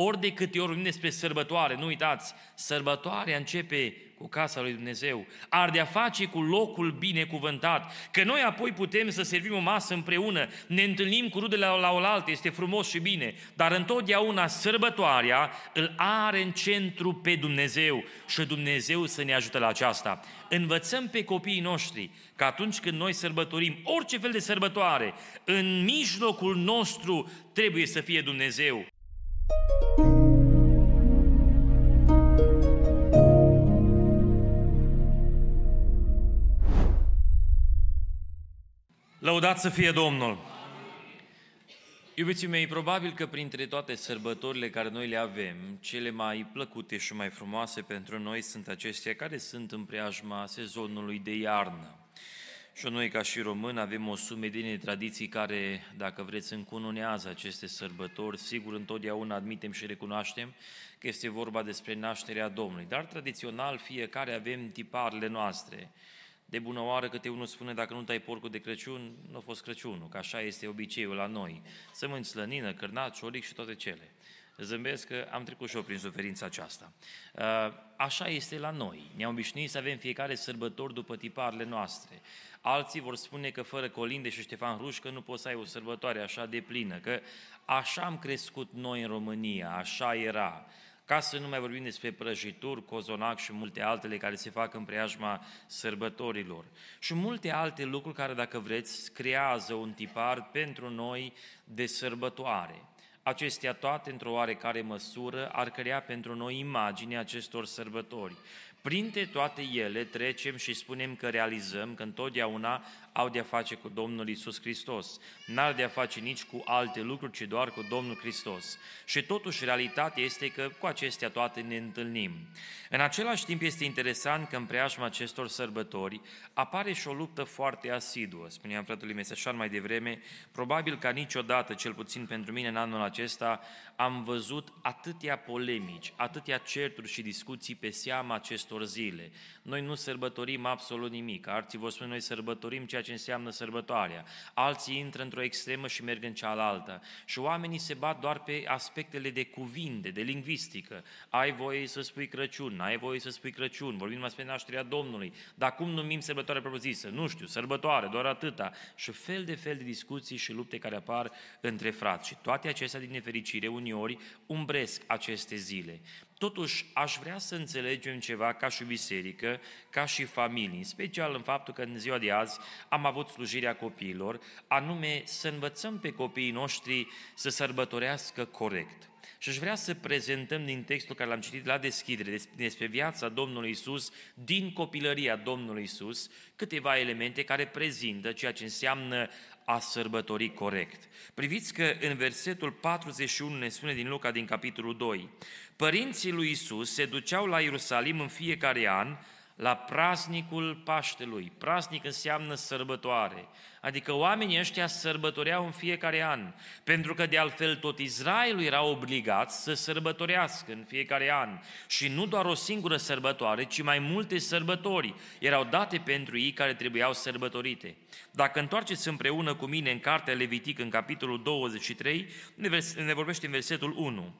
ori de câte ori vorbim despre sărbătoare, nu uitați, sărbătoarea începe cu casa lui Dumnezeu, ar de-a face cu locul binecuvântat, că noi apoi putem să servim o masă împreună, ne întâlnim cu rudele la oaltă, este frumos și bine, dar întotdeauna sărbătoarea îl are în centru pe Dumnezeu și Dumnezeu să ne ajute la aceasta. Învățăm pe copiii noștri că atunci când noi sărbătorim orice fel de sărbătoare, în mijlocul nostru trebuie să fie Dumnezeu. Lăudați să fie Domnul! Iubiții mei, probabil că printre toate sărbătorile care noi le avem, cele mai plăcute și mai frumoase pentru noi sunt acestea care sunt în preajma sezonului de iarnă. Și noi, ca și români, avem o sumedenie de tradiții care, dacă vreți, încununează aceste sărbători. Sigur, întotdeauna admitem și recunoaștem că este vorba despre nașterea Domnului. Dar, tradițional, fiecare avem tiparele noastre. De bună oară câte unul spune, dacă nu tai porcul de Crăciun, nu a fost Crăciunul, că așa este obiceiul la noi. Sămânci slănină, cârnat, șoric și toate cele. Zâmbesc că am trecut și eu prin suferința aceasta. Uh, așa este la noi. Ne-am obișnuit să avem fiecare sărbători după tiparele noastre. Alții vor spune că fără Colinde și Ștefan Rușcă nu poți să ai o sărbătoare așa de plină, că așa am crescut noi în România, așa era. Ca să nu mai vorbim despre prăjituri, cozonac și multe altele care se fac în preajma sărbătorilor. Și multe alte lucruri care, dacă vreți, creează un tipar pentru noi de sărbătoare. Acestea toate, într-o oarecare măsură, ar crea pentru noi imaginea acestor sărbători. Printre toate ele trecem și spunem că realizăm că întotdeauna au de-a face cu Domnul Isus Hristos. N-ar de-a face nici cu alte lucruri, ci doar cu Domnul Hristos. Și totuși realitatea este că cu acestea toate ne întâlnim. În același timp este interesant că în preajma acestor sărbători apare și o luptă foarte asiduă. Spuneam fratelui Meseșan mai devreme, probabil ca niciodată, cel puțin pentru mine în anul acesta, am văzut atâtea polemici, atâtea certuri și discuții pe seama acestor zile. Noi nu sărbătorim absolut nimic. Alții vor spune, noi sărbătorim ceea ce înseamnă sărbătoarea. Alții intră într-o extremă și merg în cealaltă. Și oamenii se bat doar pe aspectele de cuvinte, de lingvistică. Ai voie să spui Crăciun, ai voie să spui Crăciun, vorbim despre nașterea Domnului. Dar cum numim sărbătoarea propriu-zisă? Nu știu, sărbătoare, doar atâta. Și fel de fel de discuții și lupte care apar între frați. Și toate acestea, din nefericire, uneori umbresc aceste zile. Totuși, aș vrea să înțelegem ceva ca și biserică, ca și familie, în special în faptul că în ziua de azi am avut slujirea copiilor, anume să învățăm pe copiii noștri să sărbătorească corect. Și aș vrea să prezentăm din textul care l-am citit la deschidere despre viața Domnului Isus, din copilăria Domnului Isus, câteva elemente care prezintă ceea ce înseamnă a sărbători corect. Priviți că în versetul 41 ne spune din Luca din capitolul 2, părinții lui Isus se duceau la Ierusalim în fiecare an la praznicul Paștelui. Praznic înseamnă sărbătoare. Adică oamenii ăștia sărbătoreau în fiecare an, pentru că de altfel tot Israelul era obligat să sărbătorească în fiecare an. Și nu doar o singură sărbătoare, ci mai multe sărbători erau date pentru ei care trebuiau sărbătorite. Dacă întoarceți împreună cu mine în cartea Levitic, în capitolul 23, ne vorbește în versetul 1.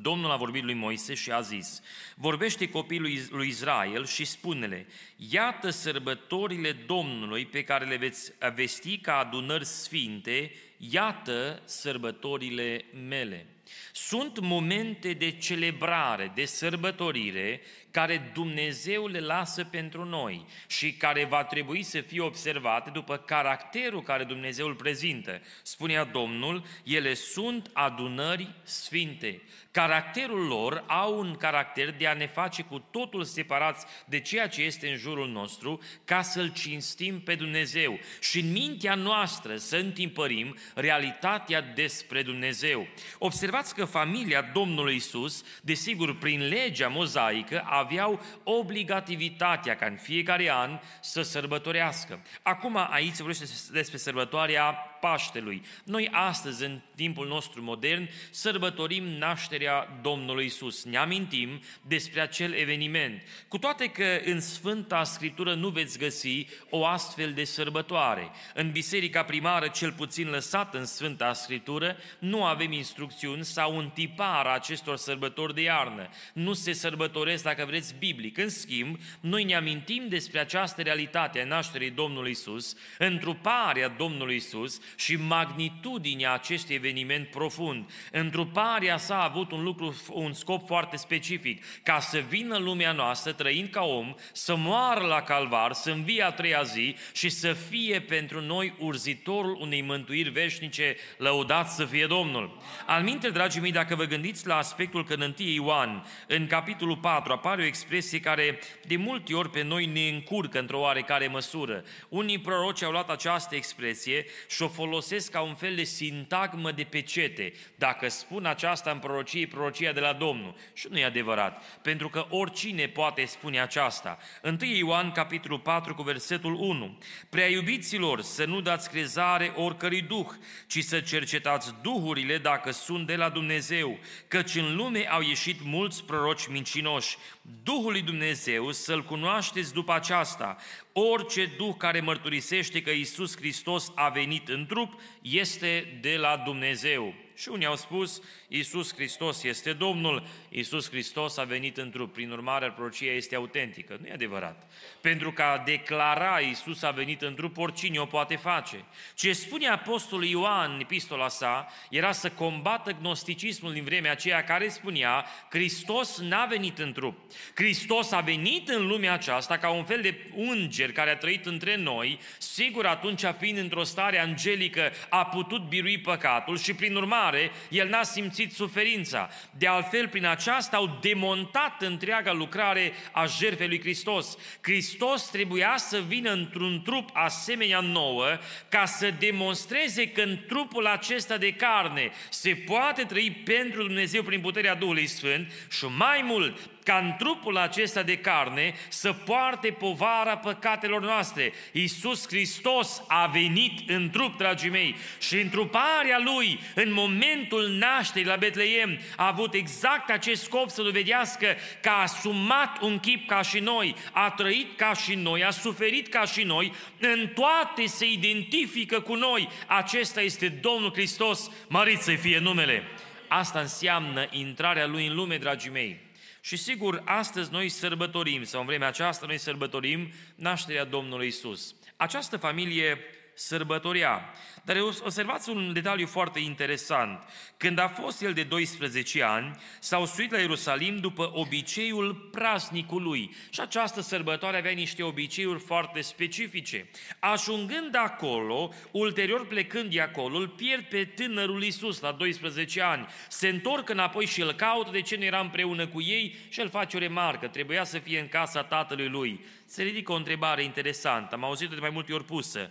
Domnul a vorbit lui Moise și a zis, vorbește copilului lui Israel și spune-le, iată sărbătorile Domnului pe care le veți vesti ca adunări sfinte, iată sărbătorile mele. Sunt momente de celebrare, de sărbătorire, care Dumnezeu le lasă pentru noi și care va trebui să fie observate după caracterul care Dumnezeu îl prezintă. Spunea Domnul, ele sunt adunări sfinte. Caracterul lor au un caracter de a ne face cu totul separați de ceea ce este în jurul nostru, ca să-L cinstim pe Dumnezeu și în mintea noastră să întimpărim realitatea despre Dumnezeu. Observați că familia Domnului Isus, desigur, prin legea mozaică, aveau obligativitatea ca în fiecare an să sărbătorească. Acum aici se vorbește despre sărbătoarea Paștelui. Noi astăzi, în timpul nostru modern, sărbătorim nașterea Domnului Isus. Ne amintim despre acel eveniment. Cu toate că în Sfânta Scriptură nu veți găsi o astfel de sărbătoare. În biserica primară, cel puțin lăsată în Sfânta Scriptură, nu avem instrucțiuni sau un tipar a acestor sărbători de iarnă. Nu se sărbătoresc, dacă vreți, biblic. În schimb, noi ne amintim despre această realitate a nașterii Domnului Isus, întruparea Domnului Isus și magnitudinea acestui eveniment profund. Întruparea sa a avut un lucru, un scop foarte specific, ca să vină lumea noastră, trăind ca om, să moară la calvar, să învie a treia zi și să fie pentru noi urzitorul unei mântuiri veșnice, lăudat să fie Domnul. Alminte, dragii mei, dacă vă gândiți la aspectul că în 1 Ioan, în capitolul 4, apare o expresie care de multe ori pe noi ne încurcă într-o oarecare măsură. Unii proroci au luat această expresie și o folosesc ca un fel de sintagmă de pecete. Dacă spun aceasta în prorocie, prorocia de la Domnul. Și nu e adevărat, pentru că oricine poate spune aceasta. 1 Ioan, capitolul 4, cu versetul 1. Prea iubiților, să nu dați crezare oricărui duh, ci să cercetați duhurile dacă sunt de la Dumnezeu, căci în lume au ieșit mulți proroci mincinoși. Duhul lui Dumnezeu să-L cunoașteți după aceasta. Orice duh care mărturisește că Isus Hristos a venit în trup este de la Dumnezeu. Și unii au spus, Iisus Hristos este Domnul, Iisus Hristos a venit în trup, prin urmare prorocia este autentică. Nu e adevărat. Pentru că a declara Iisus a venit în trup, oricine o poate face. Ce spune Apostolul Ioan în epistola sa era să combată gnosticismul din vremea aceea care spunea Hristos n-a venit în trup. Hristos a venit în lumea aceasta ca un fel de înger care a trăit între noi, sigur atunci fiind într-o stare angelică a putut birui păcatul și prin urmare el n-a simțit simțit suferința. De altfel, prin aceasta au demontat întreaga lucrare a jertfei lui Hristos. Hristos trebuia să vină într-un trup asemenea nouă ca să demonstreze că în trupul acesta de carne se poate trăi pentru Dumnezeu prin puterea Duhului Sfânt și mai mult, ca în trupul acesta de carne să poarte povara păcatelor noastre. Iisus Hristos a venit în trup, dragii mei, și întruparea Lui în momentul nașterii la Betleem a avut exact acest scop să dovedească că a asumat un chip ca și noi, a trăit ca și noi, a suferit ca și noi, în toate se identifică cu noi. Acesta este Domnul Hristos, mărit să fie numele. Asta înseamnă intrarea Lui în lume, dragii mei. Și sigur, astăzi noi sărbătorim, sau în vremea aceasta noi sărbătorim nașterea Domnului Isus. Această familie sărbătoria. Dar observați un detaliu foarte interesant. Când a fost el de 12 ani, s-au suit la Ierusalim după obiceiul praznicului. Și această sărbătoare avea niște obiceiuri foarte specifice. Ajungând acolo, ulterior plecând de acolo, îl pierd pe tânărul Iisus la 12 ani. Se întorc înapoi și îl caută de ce nu era împreună cu ei și el face o remarcă. Trebuia să fie în casa tatălui lui. Se ridică o întrebare interesantă, am auzit-o de mai multe ori pusă.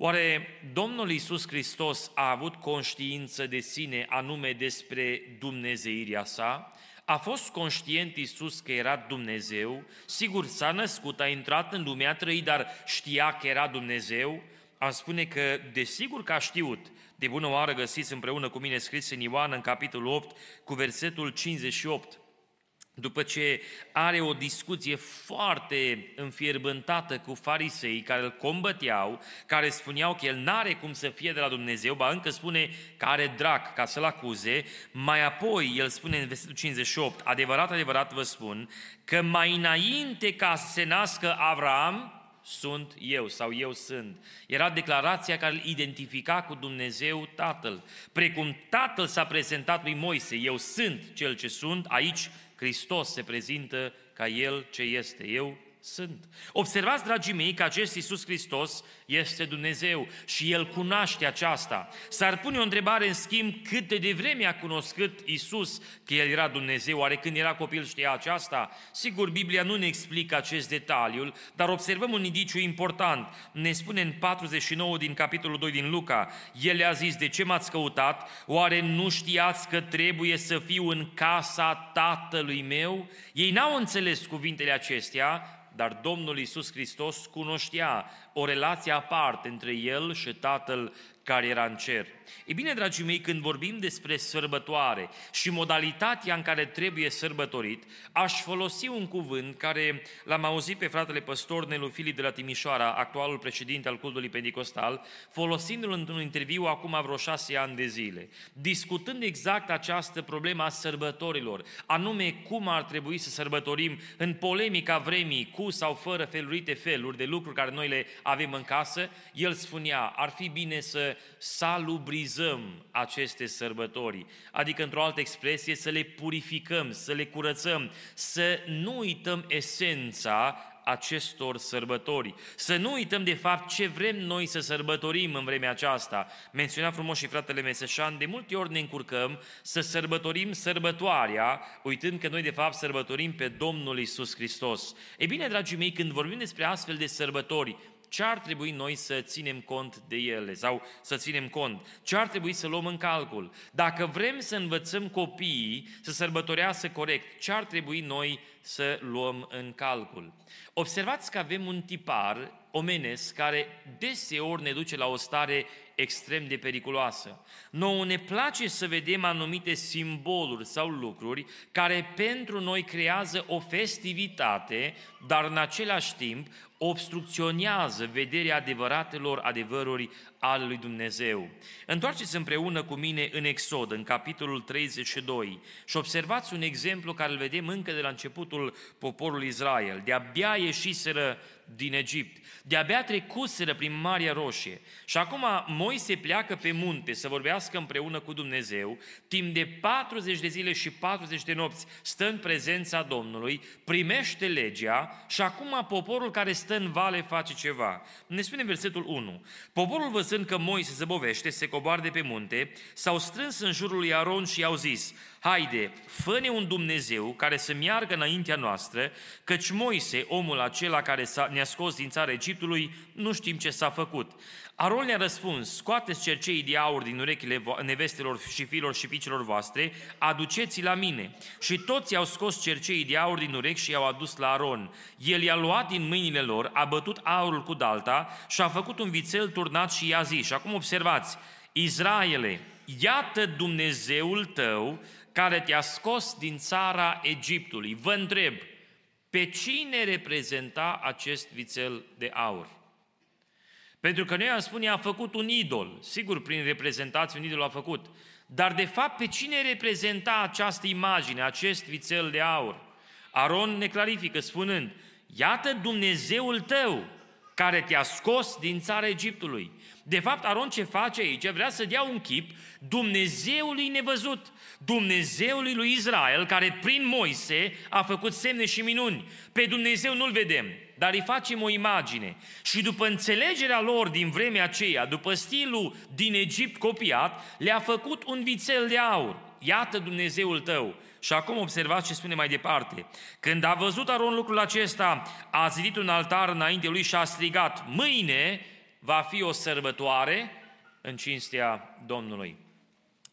Oare Domnul Iisus Hristos a avut conștiință de sine anume despre Dumnezeirea sa? A fost conștient Iisus că era Dumnezeu? Sigur, s-a născut, a intrat în lume, a trăit, dar știa că era Dumnezeu? Am spune că, desigur că a știut. De bună oară găsiți împreună cu mine scris în Ioan, în capitolul 8, cu versetul 58 după ce are o discuție foarte înfierbântată cu farisei care îl combăteau, care spuneau că el n-are cum să fie de la Dumnezeu, ba încă spune că are drac ca să-l acuze, mai apoi el spune în versetul 58, adevărat, adevărat vă spun, că mai înainte ca să se nască Avram, sunt eu sau eu sunt. Era declarația care îl identifica cu Dumnezeu Tatăl. Precum Tatăl s-a prezentat lui Moise, eu sunt cel ce sunt, aici Hristos se prezintă ca El ce este. Eu sunt. Observați, dragii mei, că acest Iisus Hristos este Dumnezeu și El cunoaște aceasta. S-ar pune o întrebare, în schimb, cât de devreme a cunoscut Iisus că El era Dumnezeu, oare când era copil știa aceasta? Sigur, Biblia nu ne explică acest detaliu, dar observăm un indiciu important. Ne spune în 49 din capitolul 2 din Luca, El le-a zis, de ce m-ați căutat? Oare nu știați că trebuie să fiu în casa tatălui meu? Ei n-au înțeles cuvintele acestea, dar Domnul Iisus Hristos cunoștea o relație aparte între El și Tatăl care era în cer. E bine, dragii mei, când vorbim despre sărbătoare și modalitatea în care trebuie sărbătorit, aș folosi un cuvânt care l-am auzit pe fratele păstor Nelu Filip de la Timișoara, actualul președinte al cultului Pentecostal, folosindu-l într-un interviu acum vreo șase ani de zile, discutând exact această problemă a sărbătorilor, anume cum ar trebui să sărbătorim în polemica vremii, cu sau fără felurite feluri de lucruri care noi le avem în casă, el spunea, ar fi bine să salubrizăm aceste sărbători, adică într-o altă expresie să le purificăm, să le curățăm, să nu uităm esența acestor sărbători. Să nu uităm de fapt ce vrem noi să sărbătorim în vremea aceasta. Menționa frumos și fratele Meseșan, de multe ori ne încurcăm să sărbătorim sărbătoarea, uitând că noi de fapt sărbătorim pe Domnul Isus Hristos. E bine, dragii mei, când vorbim despre astfel de sărbători, ce ar trebui noi să ținem cont de ele sau să ținem cont? Ce ar trebui să luăm în calcul? Dacă vrem să învățăm copiii să sărbătorească corect, ce ar trebui noi să luăm în calcul? Observați că avem un tipar omenesc care deseori ne duce la o stare extrem de periculoasă. Nouă ne place să vedem anumite simboluri sau lucruri care pentru noi creează o festivitate, dar în același timp obstrucționează vederea adevăratelor adevăruri ale lui Dumnezeu. Întoarceți împreună cu mine în Exod, în capitolul 32, și observați un exemplu care îl vedem încă de la începutul poporului Israel. De-abia ieșiseră din Egipt. De-abia trecuseră prin Marea Roșie și acum Moise pleacă pe munte să vorbească împreună cu Dumnezeu, timp de 40 de zile și 40 de nopți stă în prezența Domnului, primește legea și acum poporul care stă în vale face ceva. Ne spune versetul 1. Poporul văzând că Moise se bovește, se coboară de pe munte, s-au strâns în jurul lui Aron și i-au zis, haide, fă un Dumnezeu care să meargă înaintea noastră, căci Moise, omul acela care ne-a scos din țara Egiptului, nu știm ce s-a făcut. Aron le-a răspuns, scoateți cercei de aur din urechile nevestelor și fiilor și fiicelor voastre, aduceți la mine. Și toți i-au scos cercei de aur din urechi și i-au adus la Aron. El i-a luat din mâinile lor, a bătut aurul cu dalta și a făcut un vițel turnat și i-a zis. Și acum observați, Israele, iată Dumnezeul tău care te-a scos din țara Egiptului. Vă întreb, pe cine reprezenta acest vițel de aur? Pentru că noi am spune a făcut un idol. Sigur, prin reprezentație un idol a făcut. Dar de fapt, pe cine reprezenta această imagine, acest vițel de aur? Aron ne clarifică spunând, iată Dumnezeul tău care te-a scos din țara Egiptului. De fapt, Aron ce face aici? Vrea să dea un chip Dumnezeului nevăzut, Dumnezeului lui Israel, care prin Moise a făcut semne și minuni. Pe Dumnezeu nu-L vedem, dar îi facem o imagine. Și după înțelegerea lor din vremea aceea, după stilul din Egipt copiat, le-a făcut un vițel de aur. Iată Dumnezeul tău. Și acum observați ce spune mai departe. Când a văzut Aron lucrul acesta, a zidit un altar înainte lui și a strigat, mâine va fi o sărbătoare în cinstea Domnului.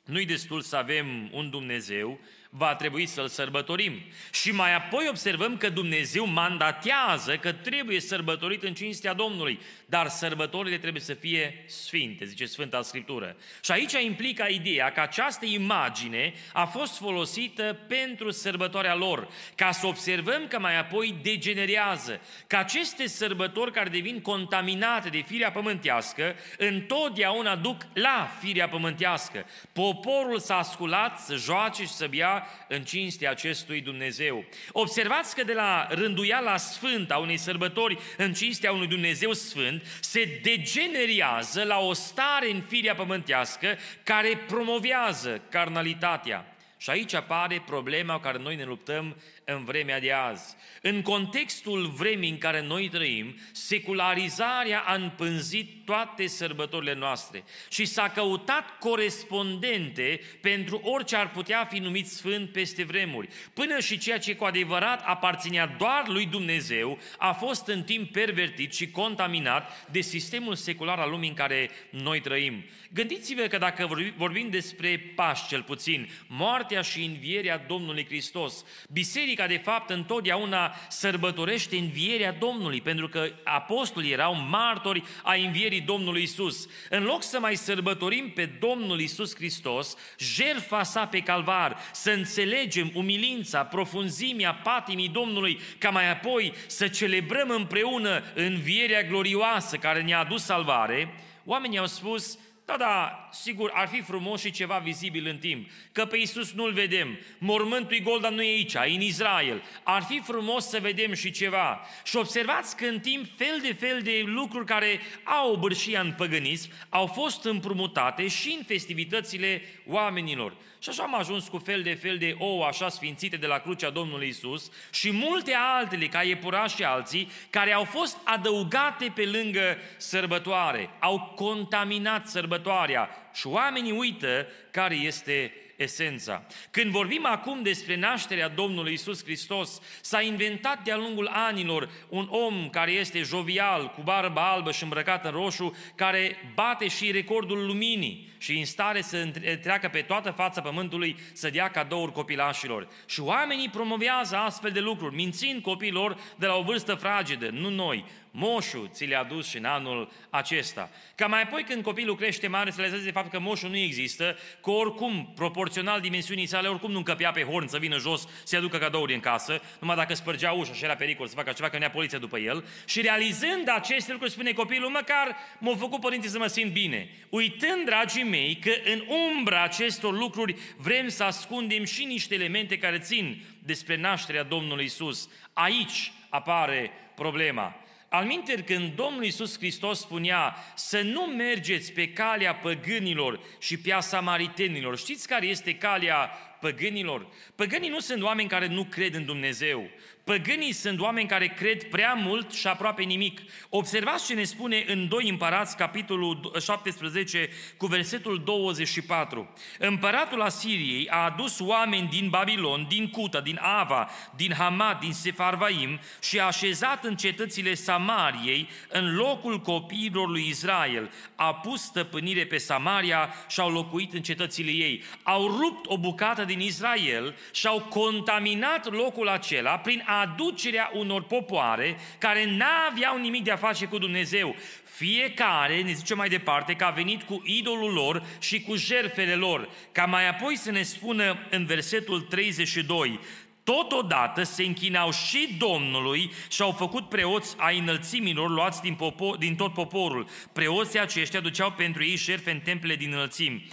Nu-i destul să avem un Dumnezeu va trebui să-l sărbătorim. Și mai apoi observăm că Dumnezeu mandatează că trebuie sărbătorit în cinstea Domnului, dar sărbătorile trebuie să fie sfinte, zice Sfânta Scriptură. Și aici implică ideea că această imagine a fost folosită pentru sărbătoarea lor, ca să observăm că mai apoi degenerează, că aceste sărbători care devin contaminate de firea pământească, întotdeauna duc la firea pământească. Poporul s-a asculat să joace și să bea în cinstea acestui Dumnezeu. Observați că de la rânduiala sfântă a unei sărbători în cinstea unui Dumnezeu sfânt se degenerează la o stare în firea pământească care promovează carnalitatea. Și aici apare problema cu care noi ne luptăm în vremea de azi. În contextul vremii în care noi trăim, secularizarea a împânzit toate sărbătorile noastre și s-a căutat corespondente pentru orice ar putea fi numit sfânt peste vremuri. Până și ceea ce cu adevărat aparținea doar lui Dumnezeu a fost în timp pervertit și contaminat de sistemul secular al lumii în care noi trăim. Gândiți-vă că dacă vorbim despre Paști, cel puțin, moartea moartea și învierea Domnului Hristos. Biserica, de fapt, întotdeauna sărbătorește învierea Domnului, pentru că apostolii erau martori a învierii Domnului Isus. În loc să mai sărbătorim pe Domnul Isus Hristos, jertfa sa pe calvar, să înțelegem umilința, profunzimea patimii Domnului, ca mai apoi să celebrăm împreună învierea glorioasă care ne-a adus salvare, oamenii au spus, da, da, sigur, ar fi frumos și ceva vizibil în timp, că pe Iisus nu-L vedem, mormântul Golda nu e aici, e în Israel. Ar fi frumos să vedem și ceva. Și observați că în timp fel de fel de lucruri care au bârșia în păgânism au fost împrumutate și în festivitățile oamenilor. Și așa am ajuns cu fel de fel de ouă așa sfințite de la crucea Domnului Isus și multe altele, ca iepura și alții, care au fost adăugate pe lângă sărbătoare, au contaminat sărbătoarea și oamenii uită care este esența. Când vorbim acum despre nașterea Domnului Isus Hristos, s-a inventat de-a lungul anilor un om care este jovial, cu barbă albă și îmbrăcat în roșu, care bate și recordul luminii și în stare să treacă pe toată fața pământului să dea cadouri copilașilor. Și oamenii promovează astfel de lucruri, mințind copiilor de la o vârstă fragedă, nu noi, moșul ți le-a dus și în anul acesta. Ca mai apoi când copilul crește mare să realizeze de fapt că moșul nu există, că oricum, proporțional dimensiunii sale, oricum nu încăpea pe horn să vină jos să-i aducă cadouri în casă, numai dacă spărgea ușa și era pericol să facă ceva, că venea poliția după el. Și realizând aceste lucruri, spune copilul, măcar m-au făcut părinții să mă simt bine. Uitând, dragii mei, că în umbra acestor lucruri vrem să ascundem și niște elemente care țin despre nașterea Domnului Isus. Aici apare problema. Alminter, când Domnul Iisus Hristos spunea să nu mergeți pe calea păgânilor și pe a samaritenilor, știți care este calea păgânilor? Păgânii nu sunt oameni care nu cred în Dumnezeu. Păgânii sunt oameni care cred prea mult și aproape nimic. Observați ce ne spune în 2 Împărați, capitolul 17, cu versetul 24. Împăratul Asiriei a adus oameni din Babilon, din Cuta, din Ava, din Hamad, din Sefarvaim și a așezat în cetățile Samariei, în locul copiilor lui Israel. A pus stăpânire pe Samaria și au locuit în cetățile ei. Au rupt o bucată din Israel și au contaminat locul acela prin aducerea unor popoare care n-aveau nimic de a face cu Dumnezeu. Fiecare, ne zice mai departe, că a venit cu idolul lor și cu jerfele lor. Ca mai apoi să ne spună în versetul 32, Totodată se închinau și Domnului și au făcut preoți ai înălțimilor luați din, popor, din tot poporul. Preoții aceștia duceau pentru ei șerfe în templele din înălțimi.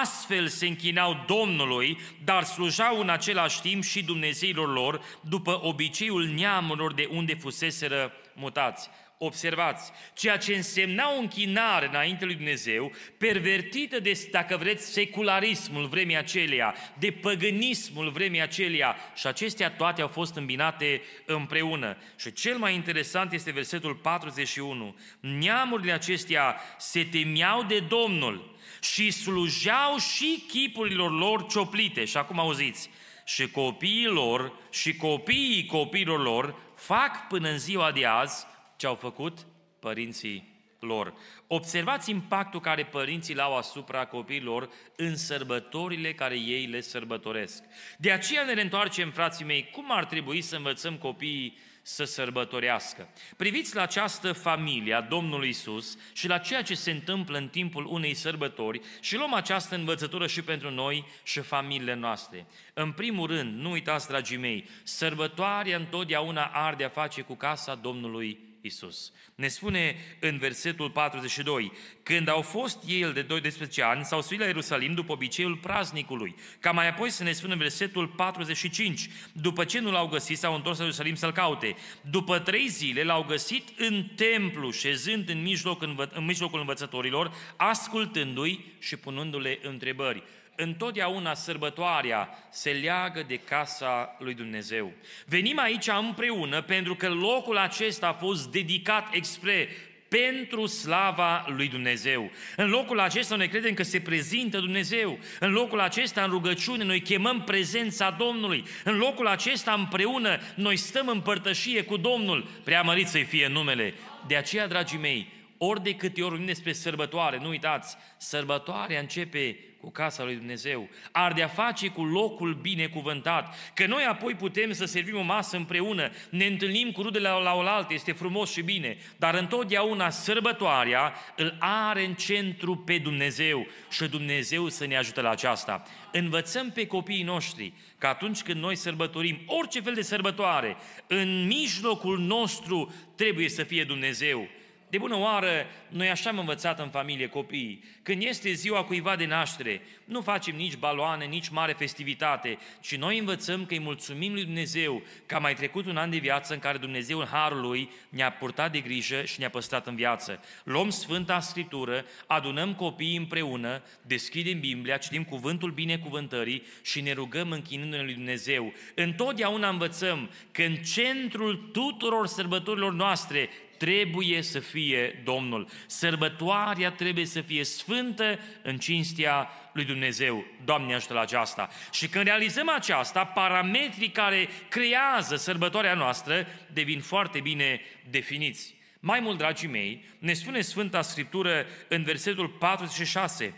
Astfel se închinau Domnului, dar slujau în același timp și Dumnezeilor lor, după obiceiul neamurilor de unde fuseseră mutați. Observați, ceea ce însemna o închinare înainte lui Dumnezeu, pervertită de, dacă vreți, secularismul vremii aceleia, de păgânismul vremii aceleia și acestea toate au fost îmbinate împreună. Și cel mai interesant este versetul 41. Neamurile acestea se temeau de Domnul, și slujeau și chipurilor lor cioplite. Și acum auziți, și copiii lor și copiii copiilor lor fac până în ziua de azi ce au făcut părinții lor. Observați impactul care părinții l-au asupra copiilor în sărbătorile care ei le sărbătoresc. De aceea ne reîntoarcem, frații mei, cum ar trebui să învățăm copiii să sărbătorească. Priviți la această familie a Domnului Isus și la ceea ce se întâmplă în timpul unei sărbători și luăm această învățătură și pentru noi și familiile noastre. În primul rând, nu uitați, dragii mei, sărbătoarea întotdeauna are de a face cu casa Domnului Isus. Ne spune în versetul 42, când au fost el de 12 ani, s-au suit la Ierusalim după obiceiul praznicului. Ca mai apoi să ne spună în versetul 45, după ce nu l-au găsit, s-au întors la Ierusalim să-l caute. După trei zile l-au găsit în templu, șezând în, mijloc, în mijlocul învățătorilor, ascultându-i și punându-le întrebări întotdeauna sărbătoarea se leagă de casa lui Dumnezeu. Venim aici împreună pentru că locul acesta a fost dedicat expre pentru slava lui Dumnezeu. În locul acesta noi credem că se prezintă Dumnezeu. În locul acesta, în rugăciune, noi chemăm prezența Domnului. În locul acesta, împreună, noi stăm în părtășie cu Domnul. Preamărit să-i fie numele. De aceea, dragii mei, ori de câte ori vorbim despre sărbătoare, nu uitați, sărbătoarea începe cu casa lui Dumnezeu, ar de-a face cu locul binecuvântat, că noi apoi putem să servim o masă împreună, ne întâlnim cu rudele la, la oaltă, este frumos și bine, dar întotdeauna sărbătoarea îl are în centru pe Dumnezeu. Și Dumnezeu să ne ajute la aceasta. Învățăm pe copiii noștri că atunci când noi sărbătorim orice fel de sărbătoare, în mijlocul nostru trebuie să fie Dumnezeu. De bună oară, noi așa am învățat în familie copiii. Când este ziua cuiva de naștere, nu facem nici baloane, nici mare festivitate, ci noi învățăm că îi mulțumim lui Dumnezeu că a mai trecut un an de viață în care Dumnezeu în Harul Lui ne-a purtat de grijă și ne-a păstrat în viață. Luăm Sfânta Scriptură, adunăm copiii împreună, deschidem Biblia, citim cuvântul binecuvântării și ne rugăm închinându-ne lui Dumnezeu. Întotdeauna învățăm că în centrul tuturor sărbătorilor noastre trebuie să fie Domnul. Sărbătoarea trebuie să fie sfântă în cinstea lui Dumnezeu. Doamne ajută la aceasta. Și când realizăm aceasta, parametrii care creează sărbătoarea noastră devin foarte bine definiți. Mai mult, dragii mei, ne spune Sfânta Scriptură în versetul 46,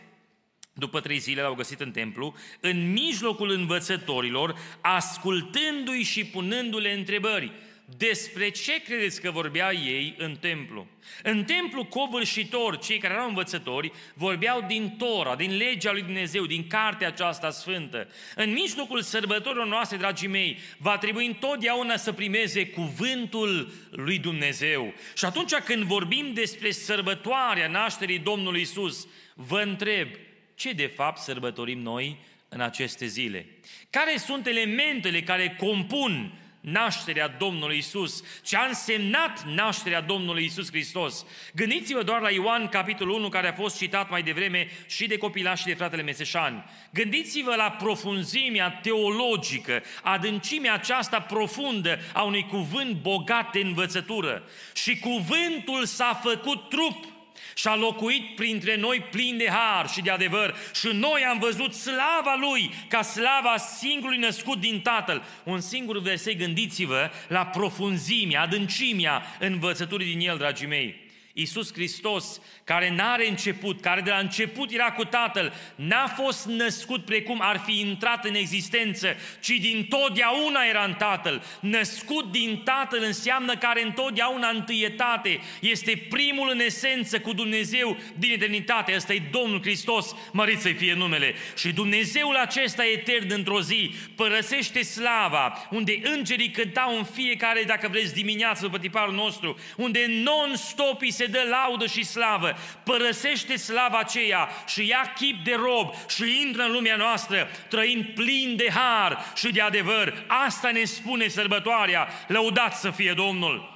după trei zile l-au găsit în templu, în mijlocul învățătorilor, ascultându-i și punându-le întrebări despre ce credeți că vorbea ei în templu? În templu covârșitor, cei care erau învățători, vorbeau din Tora, din legea lui Dumnezeu, din cartea aceasta sfântă. În mijlocul sărbătorilor noastre, dragii mei, va trebui întotdeauna să primeze cuvântul lui Dumnezeu. Și atunci când vorbim despre sărbătoarea nașterii Domnului Isus, vă întreb, ce de fapt sărbătorim noi în aceste zile? Care sunt elementele care compun nașterea Domnului Isus, ce a însemnat nașterea Domnului Isus Hristos. Gândiți-vă doar la Ioan, capitolul 1, care a fost citat mai devreme și de copilaș și de fratele Meseșan. Gândiți-vă la profunzimea teologică, adâncimea aceasta profundă a unui cuvânt bogat de învățătură. Și cuvântul s-a făcut trup și a locuit printre noi plin de har și de adevăr și noi am văzut slava Lui ca slava singurului născut din Tatăl. Un singur verset, gândiți-vă la profunzimea, adâncimea învățăturii din el, dragii mei. Iisus Hristos, care n-are început, care de la început era cu Tatăl, n-a fost născut precum ar fi intrat în existență, ci din totdeauna era în Tatăl. Născut din Tatăl înseamnă care întotdeauna întâietate, este primul în esență cu Dumnezeu din eternitate. Ăsta e Domnul Hristos, mărit să fie numele. Și Dumnezeul acesta etern într-o zi părăsește slava, unde îngerii cântau în fiecare, dacă vreți, dimineață după tiparul nostru, unde non-stop se se dă laudă și slavă, părăsește slava aceea și ia chip de rob și intră în lumea noastră, trăind plin de har și de adevăr. Asta ne spune sărbătoarea, lăudat să fie Domnul.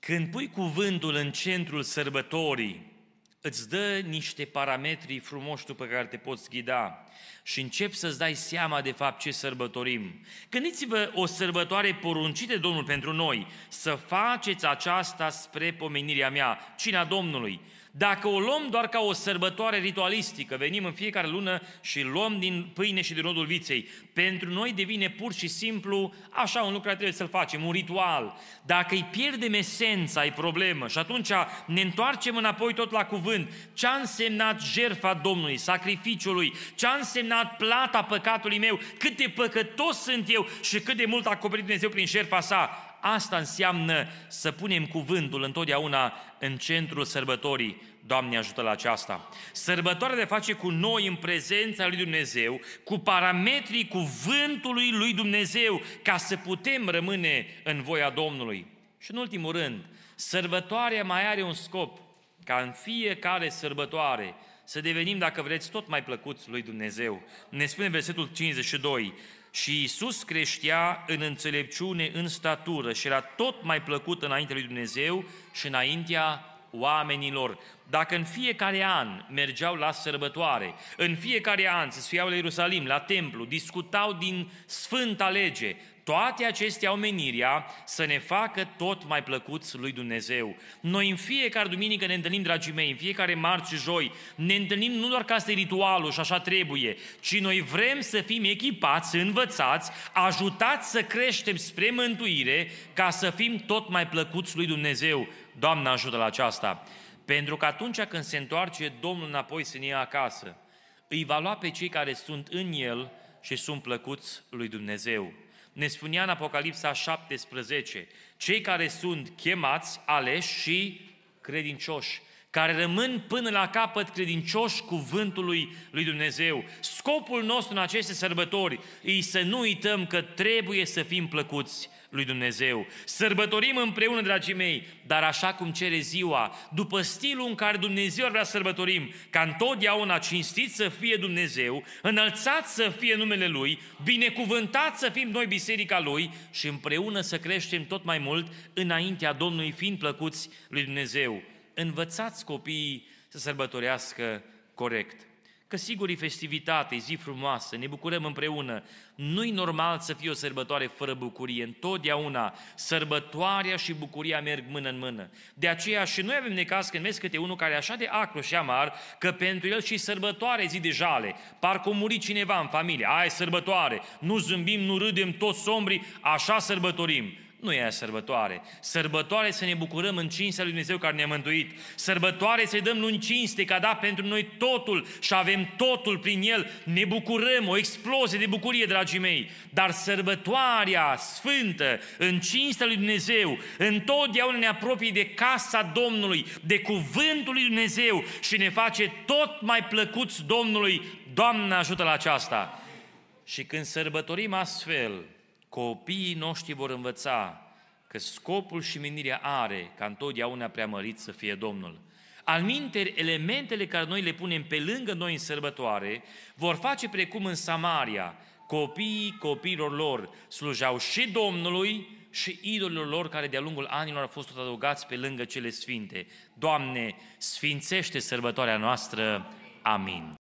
Când pui cuvântul în centrul sărbătorii, îți dă niște parametri frumoși pe care te poți ghida și începi să-ți dai seama de fapt ce sărbătorim. Gândiți-vă o sărbătoare poruncită de Domnul pentru noi, să faceți aceasta spre pomenirea mea, cina Domnului. Dacă o luăm doar ca o sărbătoare ritualistică, venim în fiecare lună și luăm din pâine și din rodul viței, pentru noi devine pur și simplu așa un lucru care trebuie să-l facem, un ritual. Dacă îi pierdem esența, e problemă. Și atunci ne întoarcem înapoi tot la cuvânt. Ce a însemnat jertfa Domnului, sacrificiul lui, ce a însemnat plata păcatului meu, cât de păcătos sunt eu și cât de mult a acoperit Dumnezeu prin jertfa sa asta înseamnă să punem cuvântul întotdeauna în centrul sărbătorii. Doamne ajută la aceasta. Sărbătoarea de face cu noi în prezența lui Dumnezeu, cu parametrii cuvântului lui Dumnezeu, ca să putem rămâne în voia Domnului. Și în ultimul rând, sărbătoarea mai are un scop, ca în fiecare sărbătoare să devenim, dacă vreți, tot mai plăcuți lui Dumnezeu. Ne spune versetul 52, și Isus creștea în înțelepciune, în statură și era tot mai plăcut înaintea lui Dumnezeu și înaintea oamenilor. Dacă în fiecare an mergeau la sărbătoare, în fiecare an se sfiau la Ierusalim, la templu, discutau din Sfânta Lege, toate acestea au menirea să ne facă tot mai plăcuți lui Dumnezeu. Noi în fiecare duminică ne întâlnim, dragii mei, în fiecare marți și joi, ne întâlnim nu doar ca să ritualul și așa trebuie, ci noi vrem să fim echipați, învățați, ajutați să creștem spre mântuire, ca să fim tot mai plăcuți lui Dumnezeu. Doamne ajută la aceasta! Pentru că atunci când se întoarce Domnul înapoi să ne ia acasă, îi va lua pe cei care sunt în el și sunt plăcuți lui Dumnezeu. Ne spunea în Apocalipsa 17, cei care sunt chemați, aleși și credincioși care rămân până la capăt credincioși cuvântului lui Dumnezeu. Scopul nostru în aceste sărbători e să nu uităm că trebuie să fim plăcuți lui Dumnezeu. Sărbătorim împreună, dragii mei, dar așa cum cere ziua, după stilul în care Dumnezeu vrea să sărbătorim, ca întotdeauna cinstit să fie Dumnezeu, înălțat să fie numele Lui, binecuvântat să fim noi biserica Lui și împreună să creștem tot mai mult înaintea Domnului, fiind plăcuți lui Dumnezeu învățați copiii să sărbătorească corect. Că sigur e festivitate, e zi frumoasă, ne bucurăm împreună. Nu-i normal să fie o sărbătoare fără bucurie. Întotdeauna sărbătoarea și bucuria merg mână în mână. De aceea și noi avem necaz când vezi câte unul care e așa de acru și amar, că pentru el și sărbătoare zi de jale. Parcă a murit cineva în familie. Ai sărbătoare, nu zâmbim, nu râdem, toți sombri, așa sărbătorim nu e sărbătoare. Sărbătoare să ne bucurăm în cinstea lui Dumnezeu care ne-a mântuit. Sărbătoare să-i dăm lui cinste, că a dat pentru noi totul și avem totul prin El. Ne bucurăm, o explozie de bucurie, dragii mei. Dar sărbătoarea sfântă, în cinstea lui Dumnezeu, întotdeauna ne apropie de casa Domnului, de cuvântul lui Dumnezeu și ne face tot mai plăcuți Domnului. Doamne ajută la aceasta! Și când sărbătorim astfel, copiii noștri vor învăța că scopul și menirea are ca întotdeauna preamărit să fie Domnul. Al minteri, elementele care noi le punem pe lângă noi în sărbătoare vor face precum în Samaria, copiii copiilor lor slujau și Domnului și idolilor lor care de-a lungul anilor au fost tot adăugați pe lângă cele sfinte. Doamne, sfințește sărbătoarea noastră. Amin.